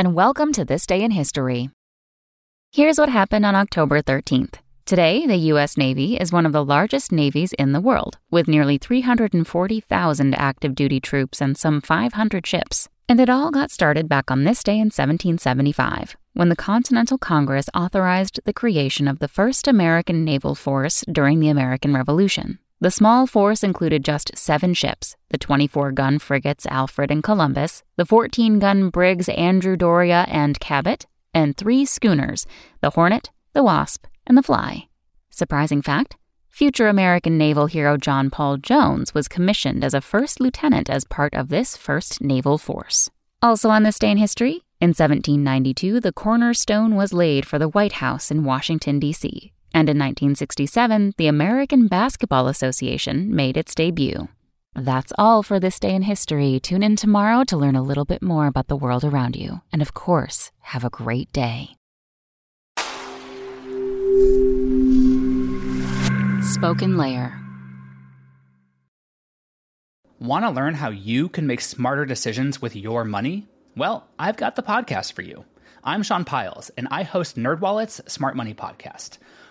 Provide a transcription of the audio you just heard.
and welcome to This Day in History. Here's what happened on October 13th. Today, the U.S. Navy is one of the largest navies in the world, with nearly 340,000 active duty troops and some 500 ships. And it all got started back on this day in 1775, when the Continental Congress authorized the creation of the first American naval force during the American Revolution. The small force included just seven ships the 24 gun frigates Alfred and Columbus, the 14 gun brigs Andrew Doria and Cabot, and three schooners the Hornet, the Wasp, and the Fly. Surprising fact future American naval hero John Paul Jones was commissioned as a first lieutenant as part of this first naval force. Also on this day in history, in 1792, the cornerstone was laid for the White House in Washington, D.C., and in 1967, the American Basketball Association made its debut. That's all for this day in history. Tune in tomorrow to learn a little bit more about the world around you. And of course, have a great day. Spoken Layer. Want to learn how you can make smarter decisions with your money? Well, I've got the podcast for you. I'm Sean Pyles, and I host NerdWallet's Smart Money Podcast.